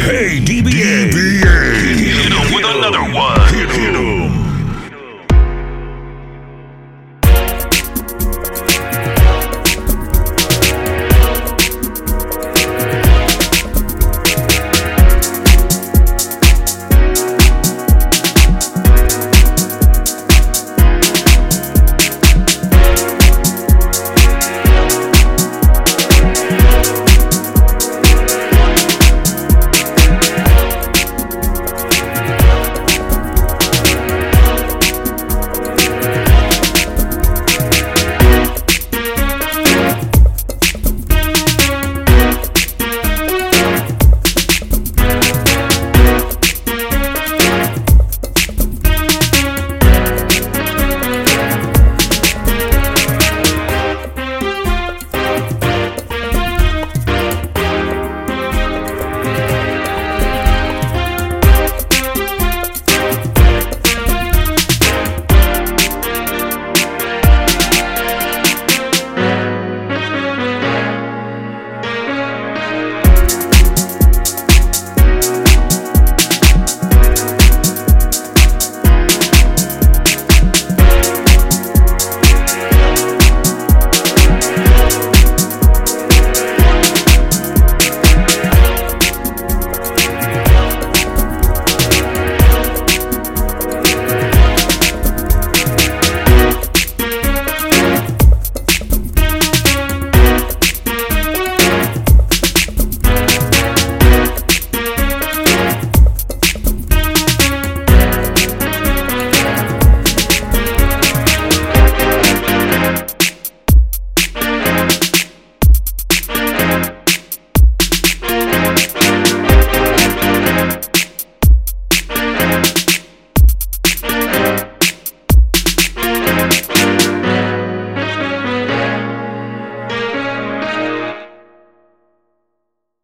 Hey, DBA. DBA. Hit him with another one. Hit him.